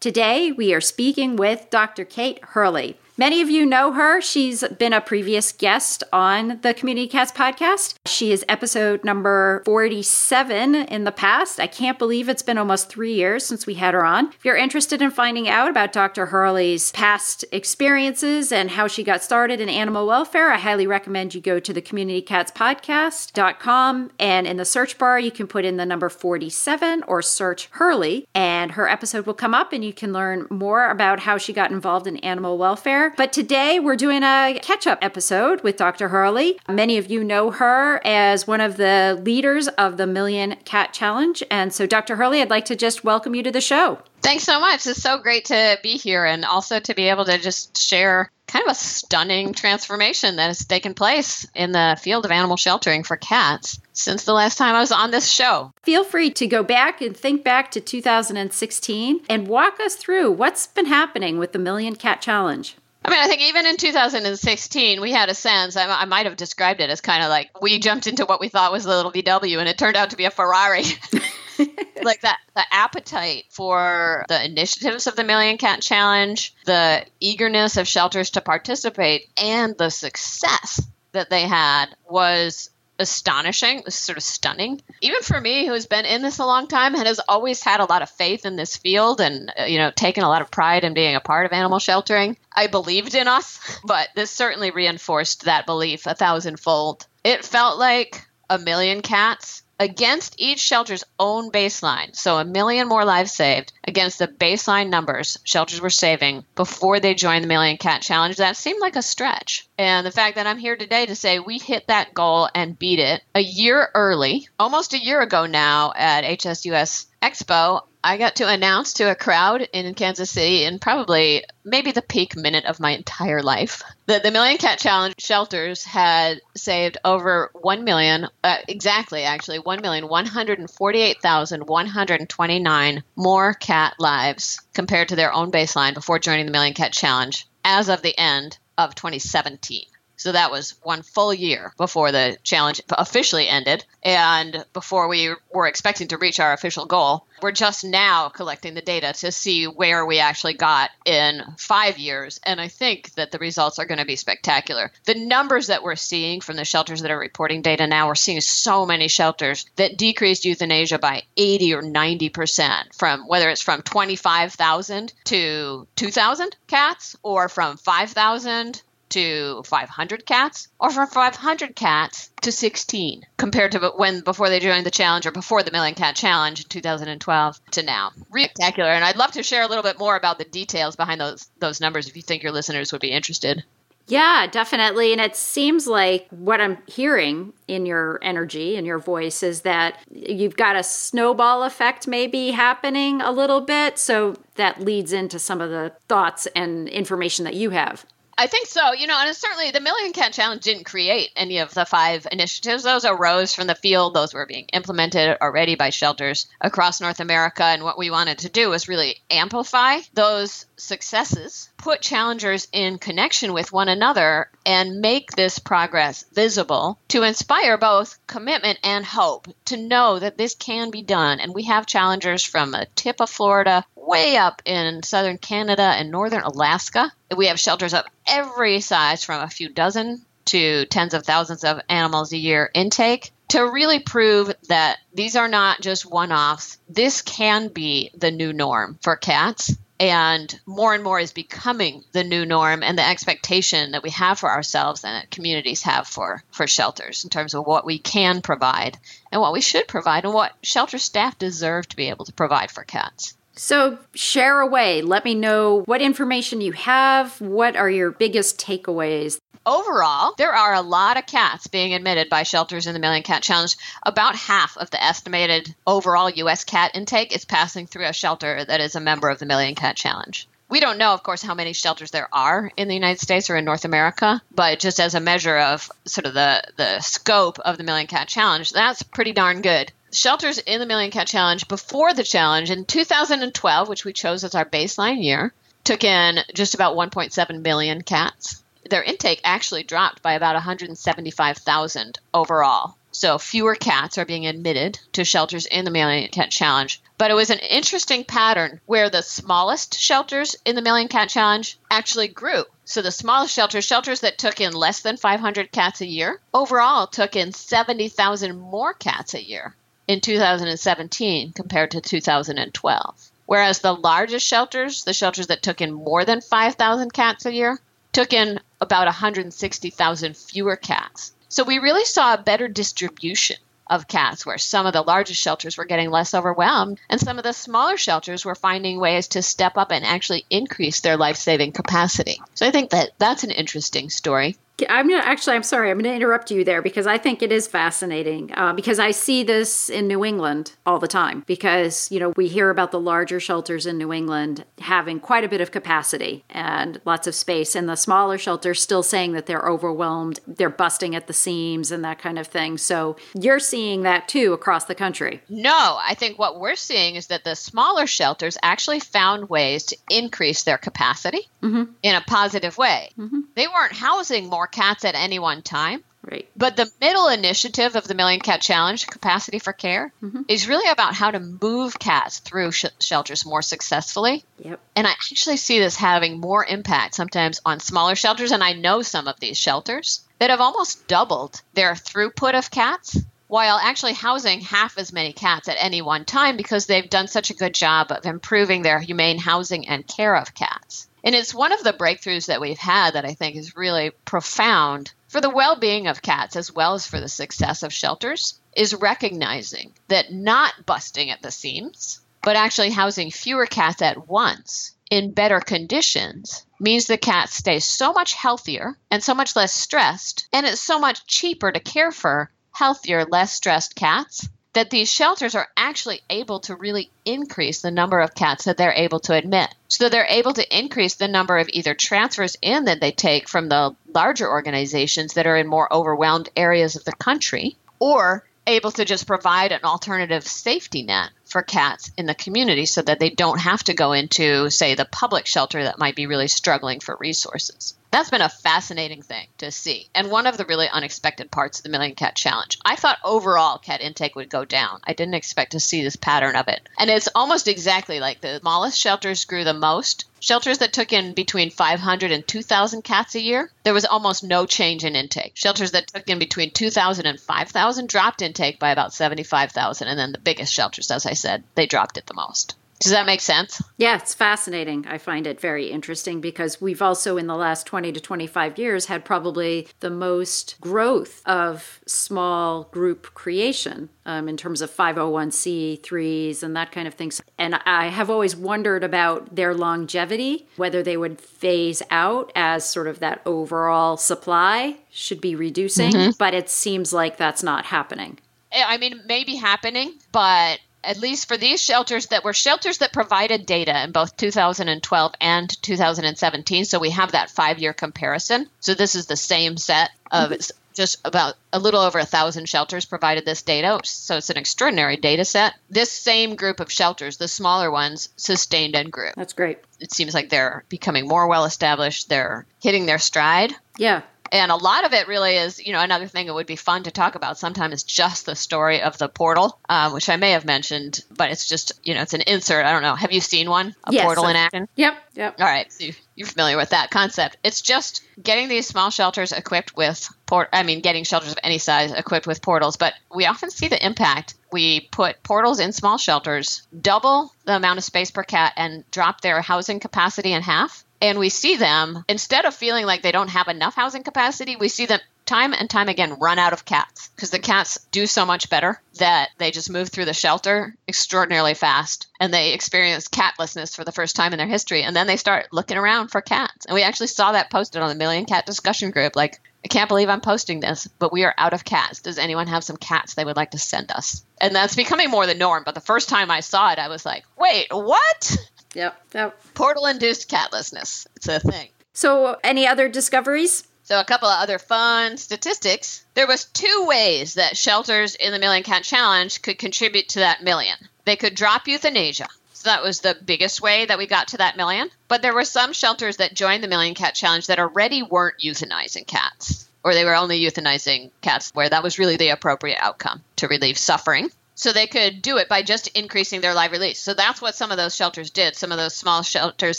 Today, we are speaking with Dr. Kate Hurley. Many of you know her. She's been a previous guest on the Community Cats podcast. She is episode number 47 in the past. I can't believe it's been almost three years since we had her on. If you're interested in finding out about Dr. Hurley's past experiences and how she got started in animal welfare, I highly recommend you go to the communitycatspodcast.com and in the search bar, you can put in the number 47 or search Hurley, and her episode will come up and you can learn more about how she got involved in animal welfare but today we're doing a catch up episode with Dr. Hurley. Many of you know her as one of the leaders of the Million Cat Challenge. And so, Dr. Hurley, I'd like to just welcome you to the show. Thanks so much. It's so great to be here and also to be able to just share kind of a stunning transformation that has taken place in the field of animal sheltering for cats since the last time I was on this show. Feel free to go back and think back to 2016 and walk us through what's been happening with the Million Cat Challenge. I mean, I think even in 2016, we had a sense, I, I might have described it as kind of like we jumped into what we thought was a little VW and it turned out to be a Ferrari. like that the appetite for the initiatives of the Million Cat Challenge, the eagerness of shelters to participate, and the success that they had was astonishing, sort of stunning. Even for me, who's been in this a long time and has always had a lot of faith in this field and, uh, you know, taken a lot of pride in being a part of animal sheltering, I believed in us, but this certainly reinforced that belief a thousandfold. It felt like a million cats against each shelter's own baseline. So a million more lives saved against the baseline numbers shelters were saving before they joined the Million Cat Challenge. That seemed like a stretch. And the fact that I'm here today to say we hit that goal and beat it a year early, almost a year ago now at HSUS Expo, I got to announce to a crowd in Kansas City in probably maybe the peak minute of my entire life that the Million Cat Challenge shelters had saved over 1 million, uh, exactly actually, 1,148,129 more cat lives compared to their own baseline before joining the Million Cat Challenge as of the end of 2017. So that was one full year before the challenge officially ended and before we were expecting to reach our official goal. We're just now collecting the data to see where we actually got in five years. And I think that the results are going to be spectacular. The numbers that we're seeing from the shelters that are reporting data now, we're seeing so many shelters that decreased euthanasia by 80 or 90% from whether it's from 25,000 to 2,000 cats or from 5,000 to 500 cats or from 500 cats to 16 compared to when before they joined the challenge or before the million cat challenge in 2012 to now really spectacular and i'd love to share a little bit more about the details behind those those numbers if you think your listeners would be interested yeah, definitely. And it seems like what I'm hearing in your energy and your voice is that you've got a snowball effect maybe happening a little bit. So that leads into some of the thoughts and information that you have. I think so. You know, and certainly the Million Cat Challenge didn't create any of the five initiatives. Those arose from the field. Those were being implemented already by shelters across North America. And what we wanted to do was really amplify those successes, put challengers in connection with one another, and make this progress visible to inspire both commitment and hope to know that this can be done. And we have challengers from a tip of Florida way up in southern Canada and northern Alaska. We have shelters of every size from a few dozen to tens of thousands of animals a year intake to really prove that these are not just one offs. This can be the new norm for cats. And more and more is becoming the new norm and the expectation that we have for ourselves and that communities have for, for shelters in terms of what we can provide and what we should provide and what shelter staff deserve to be able to provide for cats. So, share away. Let me know what information you have. What are your biggest takeaways? Overall, there are a lot of cats being admitted by shelters in the Million Cat Challenge. About half of the estimated overall U.S. cat intake is passing through a shelter that is a member of the Million Cat Challenge. We don't know, of course, how many shelters there are in the United States or in North America, but just as a measure of sort of the, the scope of the Million Cat Challenge, that's pretty darn good. Shelters in the Million Cat Challenge before the challenge in 2012, which we chose as our baseline year, took in just about 1.7 million cats. Their intake actually dropped by about 175,000 overall. So fewer cats are being admitted to shelters in the Million Cat Challenge. But it was an interesting pattern where the smallest shelters in the Million Cat Challenge actually grew. So the smallest shelters, shelters that took in less than 500 cats a year, overall took in 70,000 more cats a year in 2017 compared to 2012. Whereas the largest shelters, the shelters that took in more than 5,000 cats a year, took in about 160,000 fewer cats. So we really saw a better distribution of cats where some of the largest shelters were getting less overwhelmed and some of the smaller shelters were finding ways to step up and actually increase their life-saving capacity. So I think that that's an interesting story. I'm gonna actually. I'm sorry. I'm going to interrupt you there because I think it is fascinating. Uh, because I see this in New England all the time. Because you know we hear about the larger shelters in New England having quite a bit of capacity and lots of space, and the smaller shelters still saying that they're overwhelmed, they're busting at the seams and that kind of thing. So you're seeing that too across the country. No, I think what we're seeing is that the smaller shelters actually found ways to increase their capacity mm-hmm. in a positive way. Mm-hmm. They weren't housing more cats at any one time. Right. But the middle initiative of the Million Cat Challenge, Capacity for Care, mm-hmm. is really about how to move cats through sh- shelters more successfully. Yep. And I actually see this having more impact sometimes on smaller shelters. And I know some of these shelters that have almost doubled their throughput of cats while actually housing half as many cats at any one time because they've done such a good job of improving their humane housing and care of cats. And it's one of the breakthroughs that we've had that I think is really profound for the well being of cats as well as for the success of shelters is recognizing that not busting at the seams, but actually housing fewer cats at once in better conditions means the cats stay so much healthier and so much less stressed, and it's so much cheaper to care for healthier, less stressed cats that these shelters are actually able to really increase the number of cats that they're able to admit. So they're able to increase the number of either transfers in that they take from the larger organizations that are in more overwhelmed areas of the country, or able to just provide an alternative safety net for cats in the community so that they don't have to go into, say, the public shelter that might be really struggling for resources that's been a fascinating thing to see. And one of the really unexpected parts of the million cat challenge i thought overall cat intake would go down. I didn't expect to see this pattern of it. And it's almost exactly like the smallest shelters grew the most. Shelters that took in between 500 and 2000 cats a year there was almost no change in intake. Shelters that took in between 2000 and 5000 dropped intake by about 75000 and then the biggest shelters as i said they dropped it the most does that make sense? Yeah, it's fascinating. I find it very interesting because we've also, in the last 20 to 25 years, had probably the most growth of small group creation um, in terms of 501c3s and that kind of thing. And I have always wondered about their longevity, whether they would phase out as sort of that overall supply should be reducing, mm-hmm. but it seems like that's not happening. I mean, maybe happening, but at least for these shelters that were shelters that provided data in both 2012 and 2017. So we have that five year comparison. So this is the same set of mm-hmm. just about a little over a thousand shelters provided this data. So it's an extraordinary data set. This same group of shelters, the smaller ones, sustained and grew. That's great. It seems like they're becoming more well established. They're hitting their stride. Yeah and a lot of it really is, you know, another thing that would be fun to talk about sometimes is just the story of the portal, um, which I may have mentioned, but it's just, you know, it's an insert. I don't know. Have you seen one? A yes, portal in action? Yep. Yep. All right. So you're familiar with that concept. It's just getting these small shelters equipped with port. I mean, getting shelters of any size equipped with portals, but we often see the impact. We put portals in small shelters, double the amount of space per cat, and drop their housing capacity in half and we see them instead of feeling like they don't have enough housing capacity we see them time and time again run out of cats because the cats do so much better that they just move through the shelter extraordinarily fast and they experience catlessness for the first time in their history and then they start looking around for cats and we actually saw that posted on the million cat discussion group like I can't believe I'm posting this, but we are out of cats. Does anyone have some cats they would like to send us? And that's becoming more the norm. But the first time I saw it, I was like, wait, what? Yep. Yep. Portal induced catlessness. It's a thing. So, any other discoveries? So a couple of other fun statistics. There was two ways that shelters in the Million Cat Challenge could contribute to that million. They could drop euthanasia. So that was the biggest way that we got to that million. But there were some shelters that joined the Million Cat Challenge that already weren't euthanizing cats, or they were only euthanizing cats where that was really the appropriate outcome to relieve suffering. So they could do it by just increasing their live release. So that's what some of those shelters did. Some of those small shelters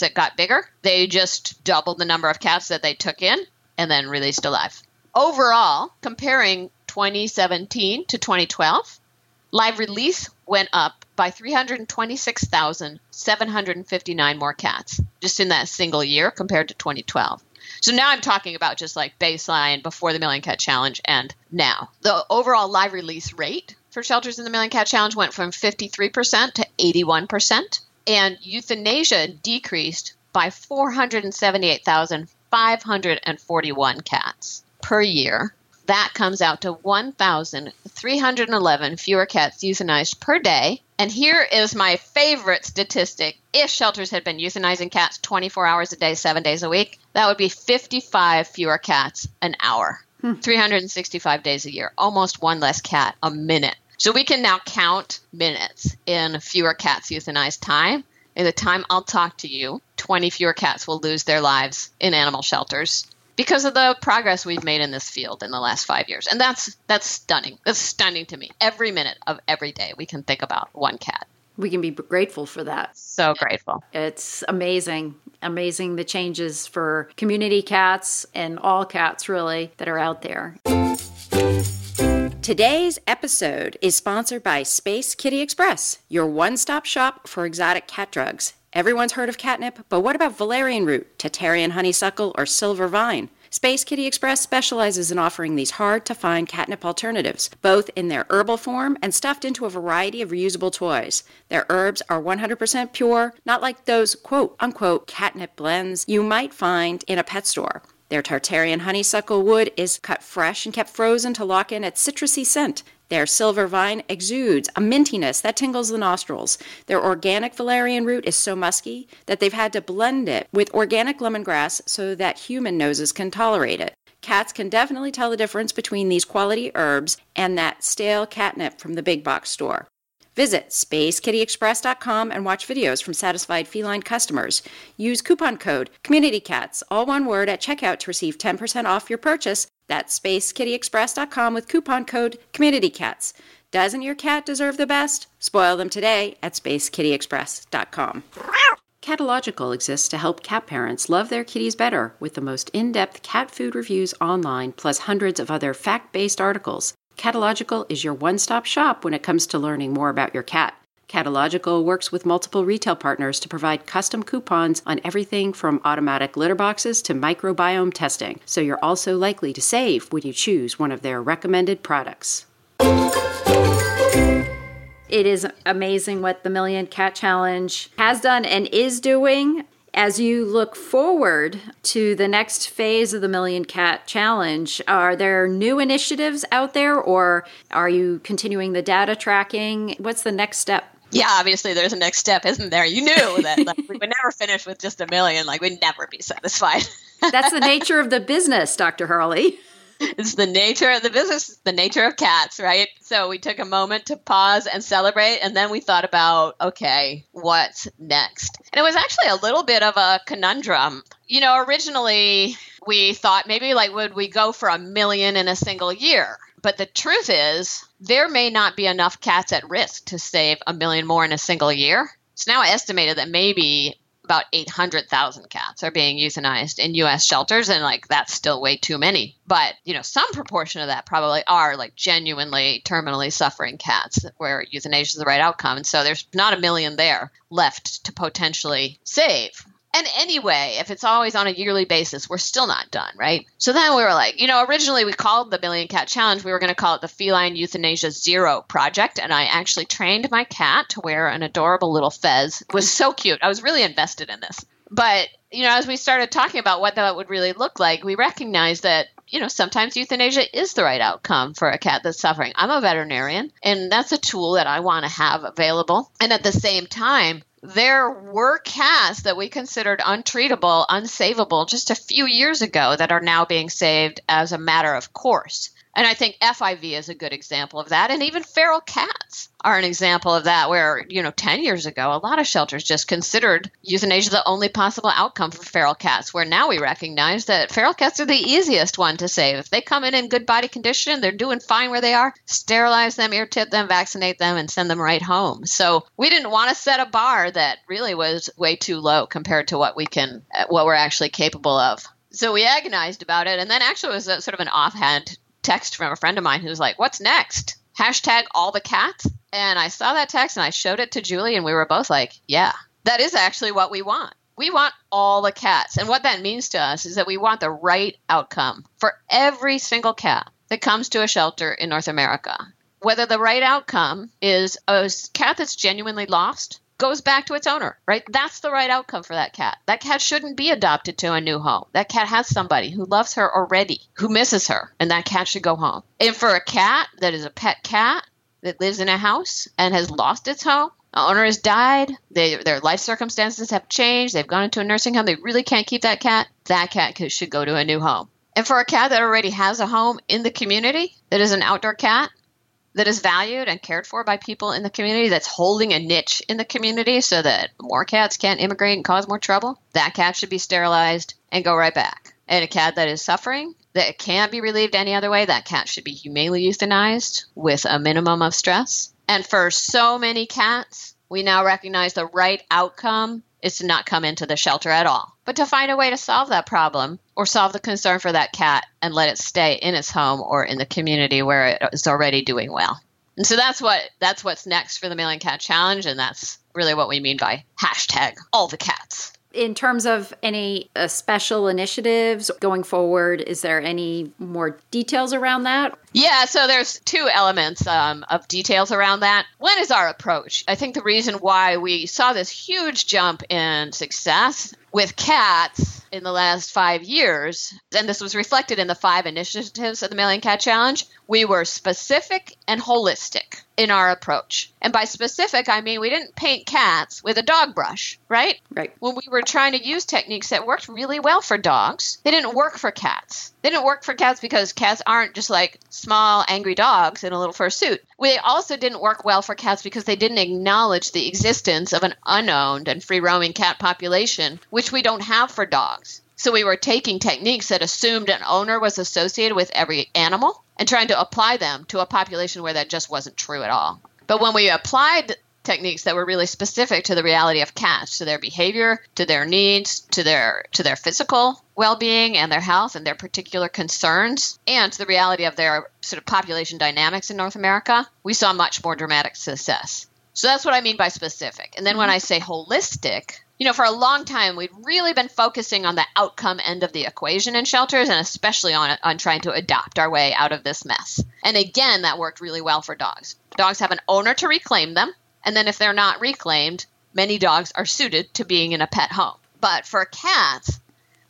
that got bigger, they just doubled the number of cats that they took in and then released alive. Overall, comparing 2017 to 2012, live release went up by 326,759 more cats just in that single year compared to 2012. So now I'm talking about just like baseline before the Million Cat Challenge and now. The overall live release rate for shelters in the Million Cat Challenge went from 53% to 81%, and euthanasia decreased by 478,541 cats per year. That comes out to 1,311 fewer cats euthanized per day. And here is my favorite statistic. If shelters had been euthanizing cats 24 hours a day, seven days a week, that would be 55 fewer cats an hour. 365 days a year, almost one less cat a minute. So we can now count minutes in fewer cats euthanized time. In the time I'll talk to you, 20 fewer cats will lose their lives in animal shelters because of the progress we've made in this field in the last five years. And that's that's stunning. That's stunning to me. Every minute of every day we can think about one cat. We can be grateful for that. So grateful. It's amazing. Amazing the changes for community cats and all cats, really, that are out there. Today's episode is sponsored by Space Kitty Express, your one stop shop for exotic cat drugs. Everyone's heard of catnip, but what about valerian root, Tatarian honeysuckle, or silver vine? Space Kitty Express specializes in offering these hard to find catnip alternatives, both in their herbal form and stuffed into a variety of reusable toys. Their herbs are 100% pure, not like those quote unquote catnip blends you might find in a pet store. Their Tartarian honeysuckle wood is cut fresh and kept frozen to lock in its citrusy scent. Their silver vine exudes a mintiness that tingles the nostrils. Their organic valerian root is so musky that they've had to blend it with organic lemongrass so that human noses can tolerate it. Cats can definitely tell the difference between these quality herbs and that stale catnip from the big box store. Visit SpaceKittyExpress.com and watch videos from satisfied feline customers. Use coupon code CommunityCats, all one word, at checkout to receive 10% off your purchase. That's SpaceKittyExpress.com with coupon code CommunityCats. Doesn't your cat deserve the best? Spoil them today at SpaceKittyExpress.com. Catalogical exists to help cat parents love their kitties better with the most in depth cat food reviews online, plus hundreds of other fact based articles. Catalogical is your one stop shop when it comes to learning more about your cat. Catalogical works with multiple retail partners to provide custom coupons on everything from automatic litter boxes to microbiome testing, so you're also likely to save when you choose one of their recommended products. It is amazing what the Million Cat Challenge has done and is doing. As you look forward to the next phase of the Million Cat Challenge, are there new initiatives out there or are you continuing the data tracking? What's the next step? Yeah, obviously there's a next step, isn't there? You knew that like, we would never finish with just a million. Like we'd never be satisfied. That's the nature of the business, Dr. Hurley. it's the nature of the business, the nature of cats, right? So we took a moment to pause and celebrate, and then we thought about, okay, what's next? And it was actually a little bit of a conundrum. You know, originally we thought maybe like would we go for a million in a single year? But the truth is, there may not be enough cats at risk to save a million more in a single year. It's now estimated that maybe about 800,000 cats are being euthanized in US shelters and like that's still way too many. But, you know, some proportion of that probably are like genuinely terminally suffering cats where euthanasia is the right outcome. And so there's not a million there left to potentially save. And anyway, if it's always on a yearly basis, we're still not done, right? So then we were like, you know, originally we called the Million Cat Challenge, we were going to call it the Feline Euthanasia Zero Project. And I actually trained my cat to wear an adorable little fez. It was so cute. I was really invested in this. But, you know, as we started talking about what that would really look like, we recognized that you know, sometimes euthanasia is the right outcome for a cat that's suffering. I'm a veterinarian, and that's a tool that I want to have available. And at the same time, there were cats that we considered untreatable, unsavable just a few years ago that are now being saved as a matter of course. And I think FIV is a good example of that. And even feral cats are an example of that, where, you know, 10 years ago, a lot of shelters just considered euthanasia the only possible outcome for feral cats, where now we recognize that feral cats are the easiest one to save. If they come in in good body condition, they're doing fine where they are, sterilize them, ear tip them, vaccinate them, and send them right home. So we didn't want to set a bar that really was way too low compared to what we can, what we're actually capable of. So we agonized about it, and then actually it was a, sort of an offhand text from a friend of mine who's like, What's next? Hashtag all the cats. And I saw that text and I showed it to Julie, and we were both like, Yeah, that is actually what we want. We want all the cats. And what that means to us is that we want the right outcome for every single cat that comes to a shelter in North America. Whether the right outcome is a cat that's genuinely lost goes back to its owner, right? That's the right outcome for that cat. That cat shouldn't be adopted to a new home. That cat has somebody who loves her already, who misses her, and that cat should go home. And for a cat that is a pet cat that lives in a house and has lost its home, the owner has died, they, their life circumstances have changed, they've gone into a nursing home, they really can't keep that cat, that cat should go to a new home. And for a cat that already has a home in the community, that is an outdoor cat, that is valued and cared for by people in the community, that's holding a niche in the community so that more cats can't immigrate and cause more trouble, that cat should be sterilized and go right back. And a cat that is suffering, that can't be relieved any other way, that cat should be humanely euthanized with a minimum of stress. And for so many cats, we now recognize the right outcome is to not come into the shelter at all, but to find a way to solve that problem or solve the concern for that cat and let it stay in its home or in the community where it is already doing well. And so that's what that's what's next for the Million Cat Challenge, and that's really what we mean by hashtag all the cats. In terms of any uh, special initiatives going forward, is there any more details around that? Yeah, so there's two elements um, of details around that. One is our approach. I think the reason why we saw this huge jump in success with cats in the last five years, and this was reflected in the five initiatives of the Million Cat Challenge, we were specific and holistic in our approach. And by specific, I mean we didn't paint cats with a dog brush, right? Right. When we were trying to use techniques that worked really well for dogs, they didn't work for cats. They didn't work for cats because cats aren't just like small, angry dogs in a little fursuit. They also didn't work well for cats because they didn't acknowledge the existence of an unowned and free roaming cat population, which we don't have for dogs. So we were taking techniques that assumed an owner was associated with every animal and trying to apply them to a population where that just wasn't true at all. But when we applied techniques that were really specific to the reality of cats, to their behavior, to their needs, to their to their physical well-being and their health and their particular concerns, and to the reality of their sort of population dynamics in North America, we saw much more dramatic success. So that's what I mean by specific. And then when mm-hmm. I say holistic, you know, for a long time, we'd really been focusing on the outcome end of the equation in shelters and especially on, on trying to adopt our way out of this mess. And again, that worked really well for dogs. Dogs have an owner to reclaim them, and then if they're not reclaimed, many dogs are suited to being in a pet home. But for cats,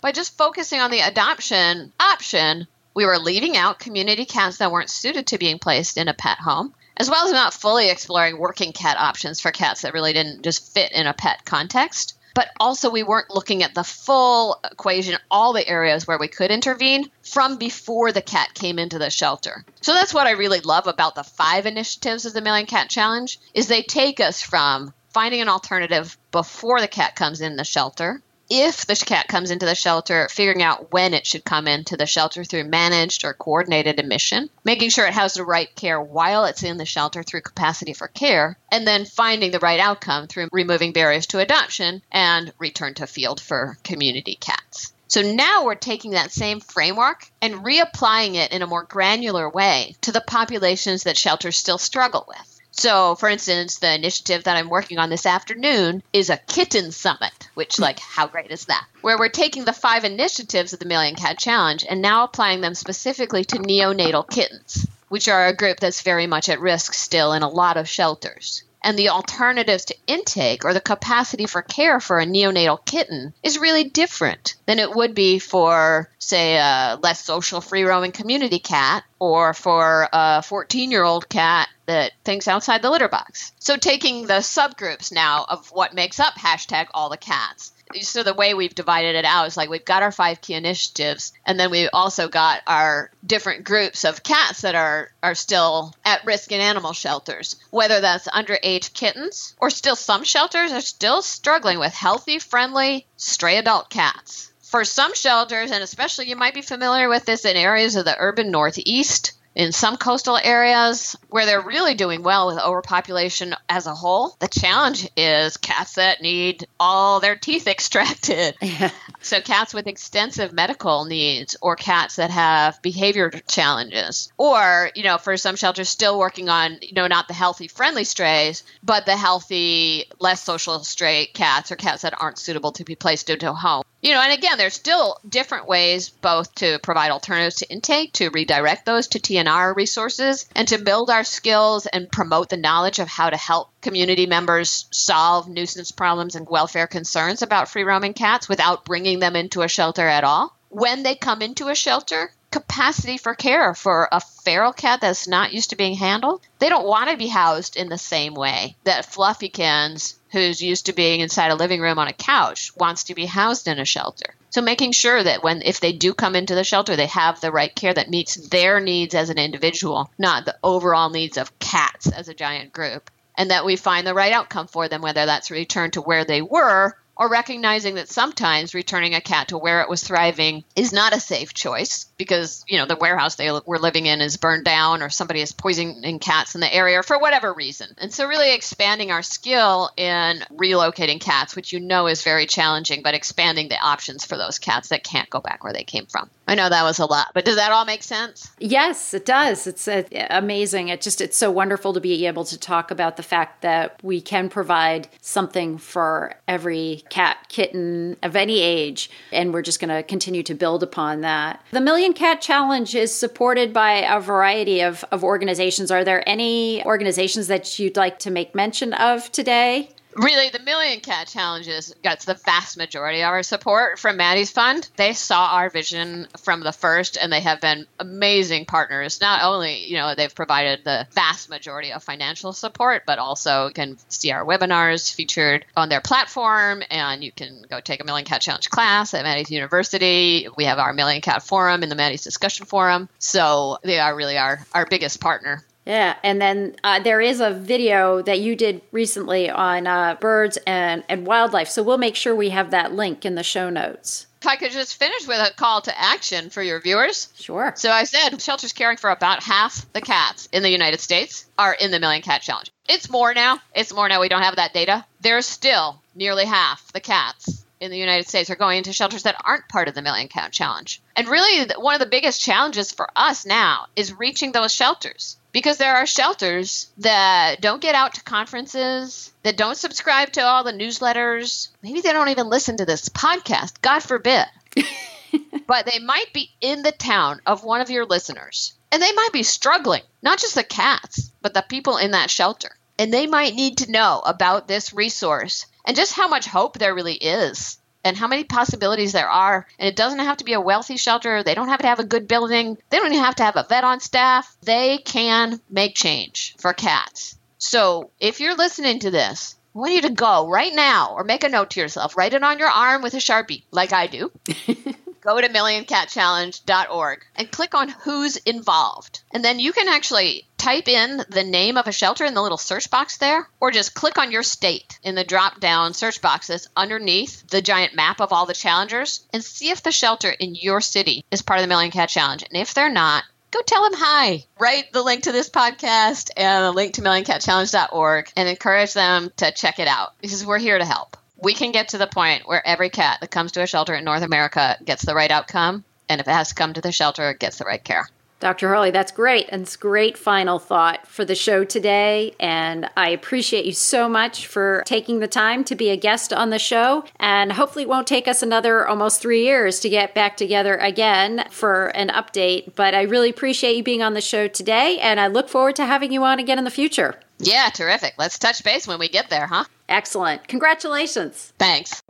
by just focusing on the adoption option, we were leaving out community cats that weren't suited to being placed in a pet home, as well as not fully exploring working cat options for cats that really didn't just fit in a pet context but also we weren't looking at the full equation, all the areas where we could intervene from before the cat came into the shelter. So that's what I really love about the five initiatives of the Million Cat Challenge is they take us from finding an alternative before the cat comes in the shelter if the cat comes into the shelter, figuring out when it should come into the shelter through managed or coordinated admission, making sure it has the right care while it's in the shelter through capacity for care, and then finding the right outcome through removing barriers to adoption and return to field for community cats. So now we're taking that same framework and reapplying it in a more granular way to the populations that shelters still struggle with. So, for instance, the initiative that I'm working on this afternoon is a kitten summit, which, like, how great is that? Where we're taking the five initiatives of the Million Cat Challenge and now applying them specifically to neonatal kittens, which are a group that's very much at risk still in a lot of shelters. And the alternatives to intake or the capacity for care for a neonatal kitten is really different than it would be for, say, a less social free roaming community cat or for a 14 year old cat that thinks outside the litter box. So taking the subgroups now of what makes up hashtag all the cats so the way we've divided it out is like we've got our five key initiatives and then we've also got our different groups of cats that are are still at risk in animal shelters. Whether that's underage kittens or still some shelters are still struggling with healthy friendly stray adult cats. For some shelters and especially you might be familiar with this in areas of the urban northeast in some coastal areas where they're really doing well with overpopulation as a whole, the challenge is cats that need all their teeth extracted. Yeah. So, cats with extensive medical needs, or cats that have behavior challenges, or, you know, for some shelters, still working on, you know, not the healthy, friendly strays, but the healthy, less social stray cats or cats that aren't suitable to be placed into a home. You know, and again, there's still different ways both to provide alternatives to intake, to redirect those to TNR resources, and to build our skills and promote the knowledge of how to help community members solve nuisance problems and welfare concerns about free roaming cats without bringing them into a shelter at all. When they come into a shelter, capacity for care for a feral cat that's not used to being handled. They don't want to be housed in the same way that Fluffykins, who's used to being inside a living room on a couch, wants to be housed in a shelter. So making sure that when if they do come into the shelter, they have the right care that meets their needs as an individual, not the overall needs of cats as a giant group. And that we find the right outcome for them, whether that's return to where they were or recognizing that sometimes returning a cat to where it was thriving is not a safe choice because you know the warehouse they were living in is burned down or somebody is poisoning cats in the area for whatever reason. And so really expanding our skill in relocating cats which you know is very challenging but expanding the options for those cats that can't go back where they came from I know that was a lot, but does that all make sense? Yes, it does. It's uh, amazing. It just it's so wonderful to be able to talk about the fact that we can provide something for every cat, kitten of any age, and we're just going to continue to build upon that. The Million Cat Challenge is supported by a variety of, of organizations. Are there any organizations that you'd like to make mention of today? Really, the Million Cat Challenges gets the vast majority of our support from Maddie's Fund. They saw our vision from the first, and they have been amazing partners. Not only, you know, they've provided the vast majority of financial support, but also can see our webinars featured on their platform, and you can go take a Million Cat Challenge class at Maddie's University. We have our Million Cat Forum in the Maddie's Discussion Forum. So they are really our, our biggest partner. Yeah, and then uh, there is a video that you did recently on uh, birds and, and wildlife. So we'll make sure we have that link in the show notes. If I could just finish with a call to action for your viewers. Sure. So I said shelters caring for about half the cats in the United States are in the Million Cat Challenge. It's more now. It's more now. We don't have that data. There's still nearly half the cats in the United States are going into shelters that aren't part of the Million Cat Challenge. And really, one of the biggest challenges for us now is reaching those shelters because there are shelters that don't get out to conferences, that don't subscribe to all the newsletters. Maybe they don't even listen to this podcast, God forbid. but they might be in the town of one of your listeners. And they might be struggling, not just the cats, but the people in that shelter. And they might need to know about this resource and just how much hope there really is and how many possibilities there are. And it doesn't have to be a wealthy shelter. They don't have to have a good building. They don't even have to have a vet on staff. They can make change for cats. So if you're listening to this, I want you to go right now or make a note to yourself. Write it on your arm with a Sharpie, like I do. go to millioncatchallenge.org and click on who's involved. And then you can actually type in the name of a shelter in the little search box there, or just click on your state in the drop down search boxes underneath the giant map of all the challengers and see if the shelter in your city is part of the Million Cat Challenge. And if they're not, go tell them hi. Write the link to this podcast and a link to millioncatchallenge.org and encourage them to check it out because we're here to help we can get to the point where every cat that comes to a shelter in North America gets the right outcome. And if it has to come to the shelter, it gets the right care. Dr. Hurley, that's great. And it's great final thought for the show today. And I appreciate you so much for taking the time to be a guest on the show. And hopefully, it won't take us another almost three years to get back together again for an update. But I really appreciate you being on the show today. And I look forward to having you on again in the future. Yeah, terrific. Let's touch base when we get there, huh? Excellent. Congratulations. Thanks.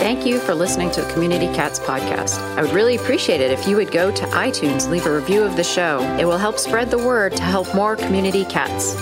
Thank you for listening to the Community Cats podcast. I would really appreciate it if you would go to iTunes, leave a review of the show. It will help spread the word to help more community cats.